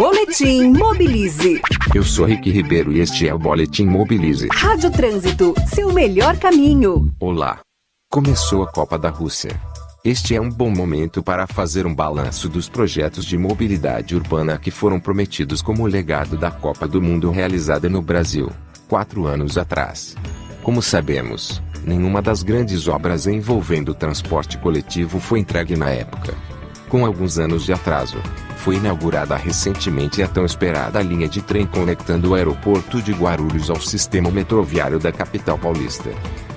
Boletim Mobilize. Eu sou Rick Ribeiro e este é o Boletim Mobilize. Rádio Trânsito, seu melhor caminho. Olá. Começou a Copa da Rússia. Este é um bom momento para fazer um balanço dos projetos de mobilidade urbana que foram prometidos como legado da Copa do Mundo realizada no Brasil, quatro anos atrás. Como sabemos, nenhuma das grandes obras envolvendo o transporte coletivo foi entregue na época. Com alguns anos de atraso, foi inaugurada recentemente a tão esperada linha de trem conectando o aeroporto de Guarulhos ao sistema metroviário da capital paulista.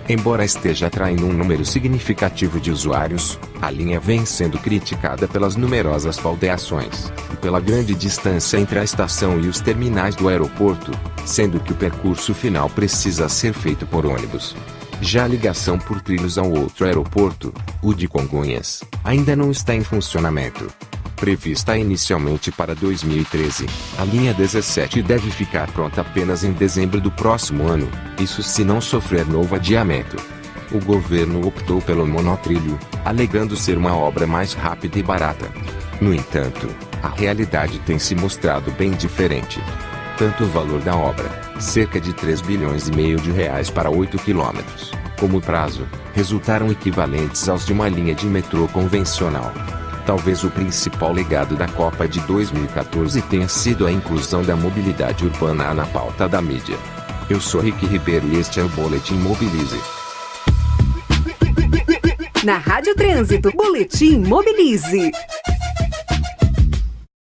Embora esteja atraindo um número significativo de usuários, a linha vem sendo criticada pelas numerosas faldeações e pela grande distância entre a estação e os terminais do aeroporto, sendo que o percurso final precisa ser feito por ônibus. Já a ligação por trilhos ao outro aeroporto, o de Congonhas, ainda não está em funcionamento. Prevista inicialmente para 2013, a linha 17 deve ficar pronta apenas em dezembro do próximo ano, isso se não sofrer novo adiamento. O governo optou pelo monotrilho, alegando ser uma obra mais rápida e barata. No entanto, a realidade tem se mostrado bem diferente. Tanto o valor da obra, cerca de 3 bilhões e meio de reais para 8 quilômetros, como o prazo, resultaram equivalentes aos de uma linha de metrô convencional. Talvez o principal legado da Copa de 2014 tenha sido a inclusão da mobilidade urbana na pauta da mídia. Eu sou Rick Ribeiro e este é o Boletim Mobilize. Na Rádio Trânsito, Boletim Mobilize.